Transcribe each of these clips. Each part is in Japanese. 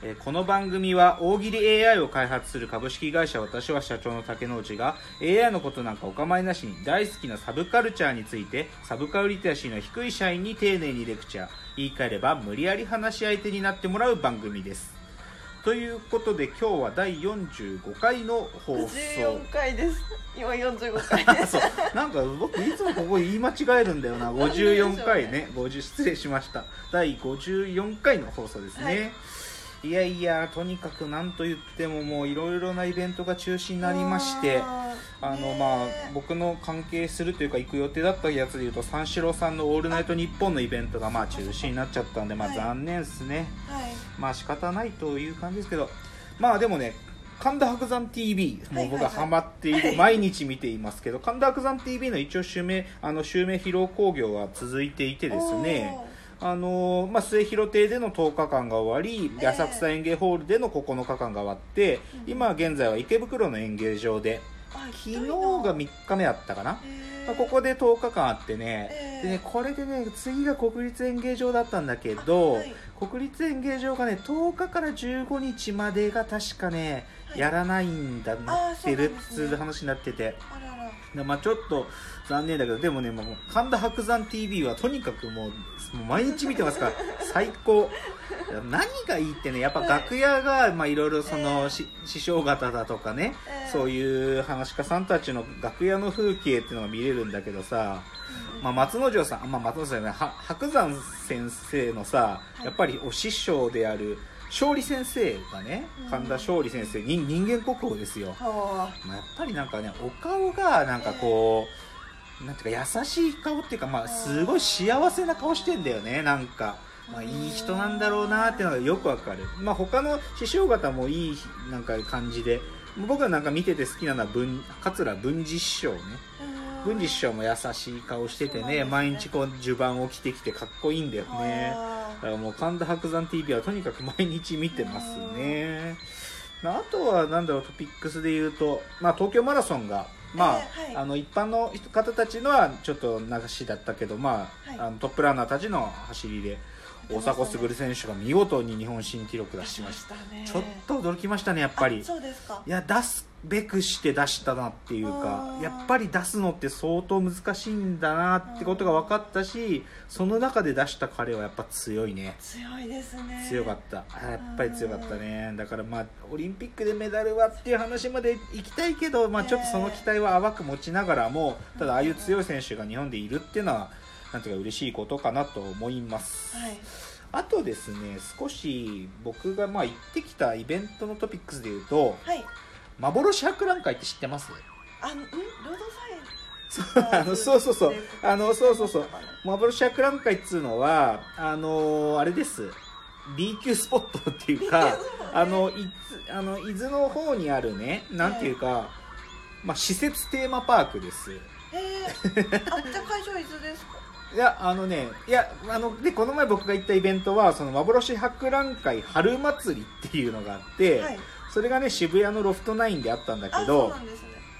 えーこの番組は大喜利 AI を開発する株式会社私は社長の竹之内が AI のことなんかお構いなしに大好きなサブカルチャーについてサブカルリテラシーの低い社員に丁寧にレクチャー言い換えれば無理やり話し相手になってもらう番組です。ということで今日は第45回の放送。14回です。今45回です。なんか僕いつもここ言い間違えるんだよな。54回ね。50失礼しました。第54回の放送ですね、はいい、やいやとにかく何と言ってももういろいろなイベントが中止になりましてあのねまあ僕の関係するというか行く予定だったやつでいうと三四郎さんの「オールナイトニッポン」のイベントがまあ中止になっちゃったんでまあはい。残念ですね、はい。まあ仕方ないという感じですけどまあでもね神田伯山 TV もう僕はハマっている、毎日見ていますけど神田伯山 TV の一応襲名あの襲名披露興行が続いていてですねあのまあ、末広亭での10日間が終わり、ええ。浅草園芸ホールでの9日間が終わって、うん今現在は池袋の演芸場であ昨日が3日目あったかな、へー。まあ、ここで10日間あってね,、ええ。でねこれでね次が国立演芸場だったんだけど、はい。国立演芸場がね10日から15日までが確かね、はい。やらないんだなってるっつう話になってて。あらら。でまあ、ちょっと残念だけどでもねもう神田伯山 TV はとにかくもうもう毎日見てますから最高。何がいいってねやっぱ楽屋がまあいろいろその、えし師匠方だとかね、ええそういう話し家さんたちの楽屋の風景っていうのが見れるんだけどさ、まあ、松之丞さんあ、まあ、松之丞さんねは白山先生のさはい。やっぱりお師匠である勝利先生がねうん。神田勝利先生に人間国宝ですよ、はまあ、やっぱりなんかねお顔がなんかこう、なんていうか優しい顔っていうか、まあ、すごい幸せな顔してんだよね。なんか、まあ、いい人なんだろうなっていうのがよくわかる、まあ、他の師匠方もいいなんか感じで僕がなんか見てて好きなのは文桂文治師匠ね。あ文治師匠も優しい顔しててねね。毎日こう襦袢を着てきてかっこいいんだよね。あだからもう神田伯山 TV はとにかく毎日見てますね。まああとはなんだろうトピックスで言うと、まあ、東京マラソンが、まあえーはい。あの一般の方たちのはちょっと流しだったけど、まあはい。あのトップランナーたちの走りで大迫傑選手が見事に日本新記録出しました。ね。ちょっと驚きましたねやっぱり。あ。そうですか。いや出すべくして出したなっていうかやっぱり出すのって相当難しいんだなってことが分かったしその中で出した彼はやっぱ強いね。強いですね。強かった。あやっぱり強かったね。だからまあオリンピックでメダルはっていう話までいきたいけど、まあ、ちょっとその期待は淡く持ちながらもただああいう強い選手が日本でいるっていうのはなんていうか嬉しいことかなと思います、はい。あとですね少し僕がまあ行ってきたイベントのトピックスでいうとはい幻博覧会って知ってます？あんん？ロードそうあの そうそうそう。あのそうそうそう。幻博覧会っつうのはあのーあれです。B 級スポットっていうかあのいつあの伊豆の方にあるねなんていうか、まあ、施設テーマパークです。えー、あじゃあ会場伊豆ですか？いやあのねいやあのでこの前僕が行ったイベントはその幻博覧会春祭りっていうのがあって、はいそれがね渋谷のロフトナインであったんだけど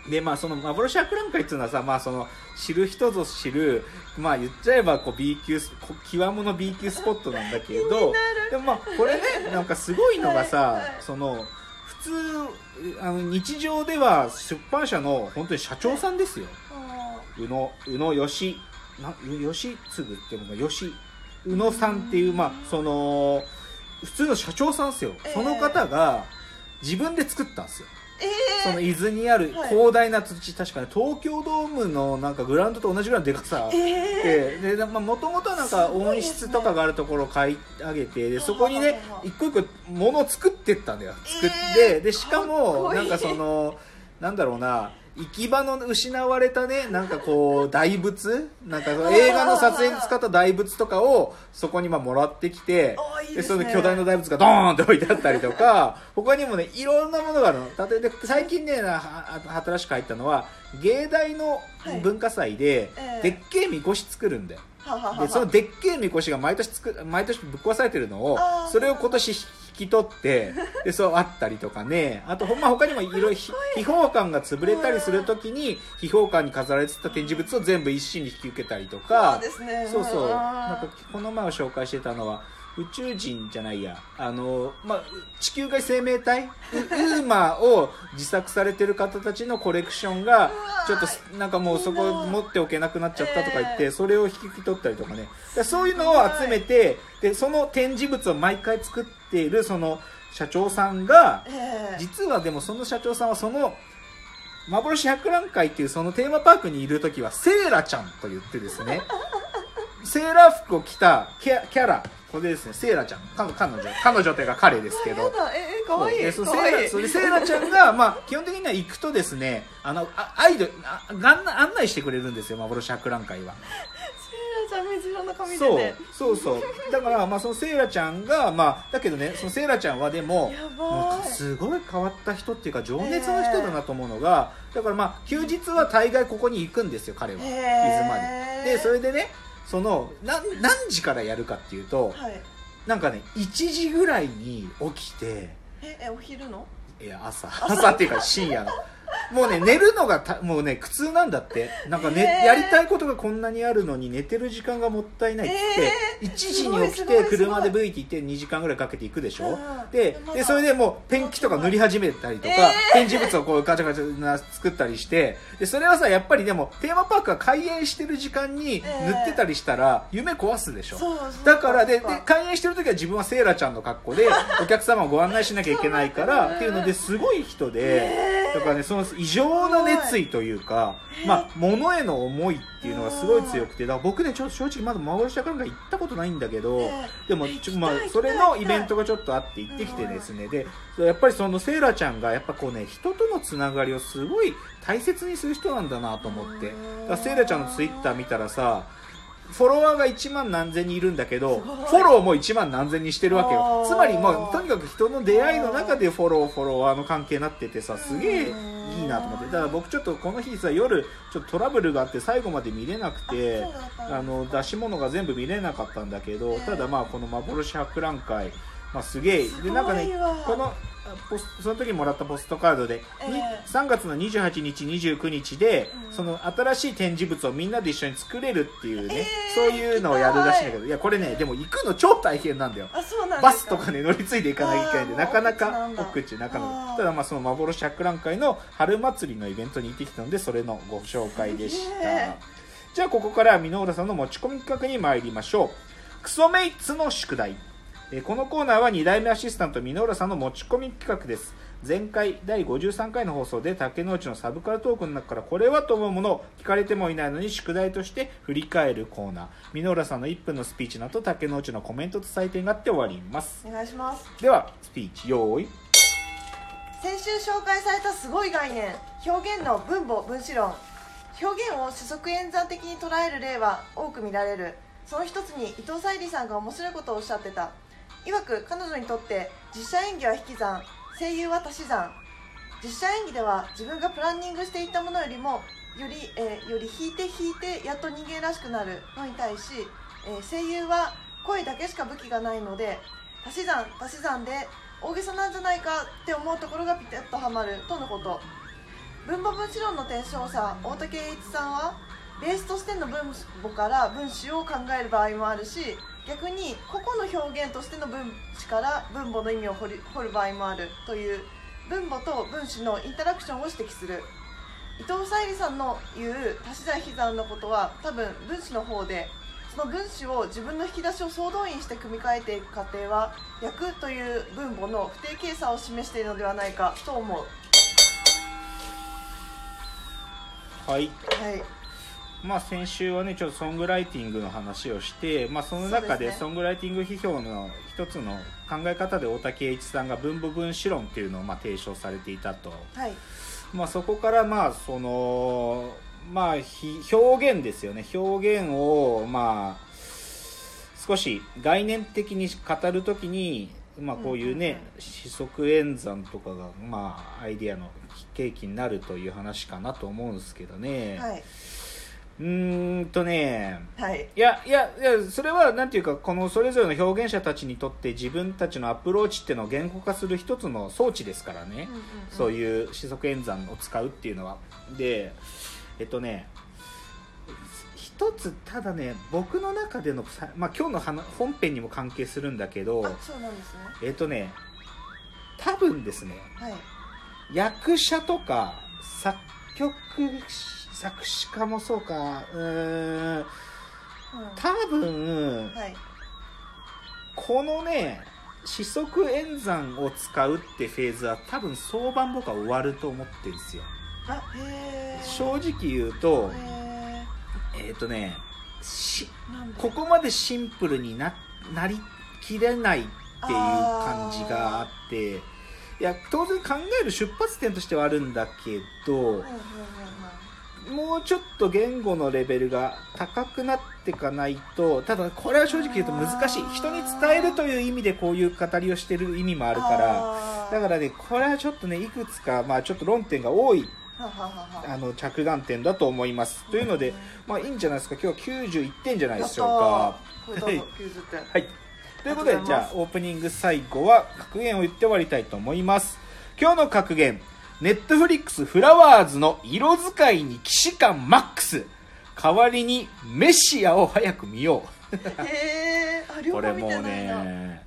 でまあその幻博覧会っていうのはさまあその知る人ぞ知るまあ言っちゃえばこう B 級極物 B 級スポットなんだけどでもまあこれねなんかすごいのがさ、はいはいその普通あの日常では出版社の本当に社長さんですよ。あ宇野宇野義な義継っていうのが義宇野さんっていうまあその普通の社長さんですよ、ええ。その方が自分で作ったんですよ。ー。えその伊豆にあるはい。広大な土地、確かに東京ドームのなんかグラウンドと同じぐらいのでかさ。ー、えででもともとなんか温室とかがあるところを買い上げてでそこにねはははは一個一個物を作ってったんだよ。作って、えー。でしかもなんかそのなんだろうな行き場の失われたねなんかこう大仏？なんか映画の撮影に使った大仏とかをそこにまあもらってきていいでね。の巨大な大仏がドーンって置いてあったりとか 他にもねいろんなものがあるの。例えば最近ね新しく入ったのは芸大の文化祭で、ええ。でっけえみこし作るんだよ。でそのでっけえみこしが毎年つく毎年ぶっ壊されてるのをそれを今年引き取って でそうあったりとかね。あとほんま他にもいろいろひ秘宝館が潰れたりするときに秘宝館に飾られてた展示物を全部一身に引き受けたりとそうかですね。そうそう。なんかこの前を紹介してたのは宇宙人じゃないや。あの、まあ、地球外生命体？ウウーマを自作されてる方たちのコレクションがちょっとなんかもうそこ持っておけなくなっちゃったとか言って、ええそれを引き取ったりとかね。でそういうのを集めてでその展示物を毎回作っているその社長さんがええ実はでもその社長さんはその幻博覧会っていうそのテーマパークにいる時はセーラちゃんと言ってですね。セーラー服を着たキャラこれですねセーラちゃん。彼彼女。彼女というか彼ですけど。ええかわい。いでそのかわい。いセーラそれセーラちゃんが、まあ、基本的には行くとですねあのあアイドルあ案内してくれるんですよ幻博覧会は。セーラちゃん水色の髪で。そうねそうそう。だから、まあ、そのセイラちゃんが、まあ、だけどねそのセイラちゃんはでもすごい変わった人っていうか情熱の人だなと思うのが、だからまあ休日は大概ここに行くんですよ彼は。へー。水まで。でそれでねそのな何時からやるかっていうとはい。なんかね1時ぐらいに起きてええお昼の？いや朝。朝っていうか深夜のもうね寝るのがたもうね苦痛なんだって。なんかね、へー。やりたいことがこんなにあるのに寝てる時間がもったいないっつって、1時に起きて車でブイって行って2時間ぐらいかけて行くでしょ、うん。ででそれでもうペンキとか塗り始めたりとか、えー。展示物をこうガチャガチャな作ったりしてでそれはさやっぱりでもテーマパークが開園してる時間に塗ってたりしたら夢壊すでしょ、そうそう。だからでで開園してる時は自分はセイラちゃんの格好でお客様をご案内しなきゃいけないからっていうのですごい人でだからねその異常な熱意というかまあ物への思いっていうのがすごい強くてだから僕ねちょっと正直まだ幻だから行ったことないんだけどえでもちょまあそれのイベントがちょっとあって行ってきてですね。でやっぱりそのセイラちゃんがやっぱこうね人とのつながりをすごい大切にする人なんだなと思って。だからセイラちゃんのツイッター見たらさフォロワーが1万何千人いるんだけどフォローも1万何千人してるわけよ。つまりまあとにかく人の出会いの中でフォローフォロワーの関係になっててさすげえいいなと思って。だから僕ちょっとこの日さ夜ちょっとトラブルがあって最後まで見れなくてあの出し物が全部見れなかったんだけどええ。ただまあこの幻博覧会まあすげえ。でなんかねわこのあポスその時にもらったポストカードで、にえ。え3月の28日29日で、うん。その新しい展示物をみんなで一緒に作れるっていうね、ええそういうのをやるらしいんだけどい。やこれねでも行くの超大変なんだよ。あそうなんですか。バスとかね乗り継いでいかなきゃいけないんでなかなか奥地なかなかただまあその幻博覧会の春祭りのイベントに行ってきたのでそれのご紹介でした。え。じゃあここからは箕浦さんの持ち込み企画に参りましょう。クソメイツの宿題えーこのコーナーは2代目アシスタント箕浦さんの持ち込み企画です。前回第53回の放送で竹之内のサブカルトークの中からこれはと思うものを聞かれてもいないのに宿題として振り返るコーナー。箕浦さんの1分のスピーチの後竹之内のコメントと採点があって終わります。お願いします。ではスピーチ用意。先週紹介されたすごい概念。表現の分母分子論。表現を主則演算的に捉える例は多く見られる。その一つに伊藤沙莉さんが面白いことをおっしゃってた曰く彼女にとって実写演技は引き算。声優は足し算。実写演技では自分がプランニングしていったものよりもより,、えーより引いて引いてやっと人間らしくなるのに対し、えー声優は声だけしか武器がないので足し算足し算で大げさなんじゃないかって思うところがピタッとはまるとのこと。文法分子論の提唱者大竹栄一さんはベースとしての分母から分子を考える場合もあるし逆に個々の表現としての分子から分母の意味を掘る場合もあるという分母と分子のインタラクションを指摘する。伊藤沙莉さんの言う足し算引き算のことは多分分子の方でその分子を自分の引き出しを総動員して組み替えていく過程は役という分母の不定形差を示しているのではないかと思う。はい。はいまあ、先週はねちょっとソングライティングの話をして、まあ、その中でソングライティング批評の一つの考え方で大竹栄一さんが分母分子論っていうのをまあ提唱されていたと、はい。まあ、そこからまあその、まあ、ひ表現ですよね。表現をまあ少し概念的に語るときに、まあ、こういうね、四則演算とかが、まあ、アイディアの契機になるという話かなと思うんですけどね。はいうーんとね。はい。いやいやいやそれはなんていうかこのそれぞれの表現者たちにとって自分たちのアプローチっていうのを言語化する一つの装置ですからね、うんうんうん。そういう四則演算を使うっていうのは。でえっとね一つただね僕の中でのさ、まあ、今日の話本編にも関係するんだけどあそうなんですね。えっとね多分ですねはい。役者とか作曲作詞家もそうか。うーんうん。多分はいこのね四則演算を使うってフェーズは多分早晩僕は終わると思ってるんですよ。正直言うとへえっ、とねここまでシンプルにななりきれないっていう感じがあっていや当然考える出発点としてはあるんだけどはいはいはいもうちょっと言語のレベルが高くなっていかないとただこれは正直言うと難しい。人に伝えるという意味でこういう語りをしてる意味もあるからだからねこれはちょっとねいくつかまあちょっと論点が多いあの着眼点だと思います。というのでうん。まあいいんじゃないですか？今日は91点じゃないでしょうやかったー。これどうぞ90点。はい。ということで、じゃあ、オープニング最後は格言を言って終わりたいと思います。今日の格言、ネットフリックスフラワーズの色使いに騎士感マックス。代わりにメシアを早く見よう。へえこれもうね、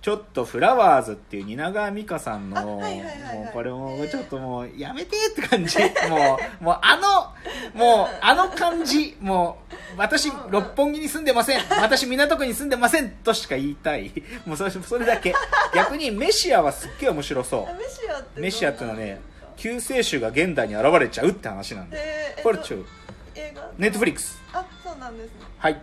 ちょっとフラワーズっていう蜷川美香さんの、もうこれもちょっともうやめてって感じ。もう、もうあの、もうあの感じ、もう私六本木に住んでません。私港区に住んでませんとしか言いたい。もうそれそれだけ。逆にメシアはすっげえ面白そあメシアってう。メシアっていうのはね、救世主が現代に現れちゃうって話なんで。えー、これちょ、ネットフリックス。あそうなんですねはい。へ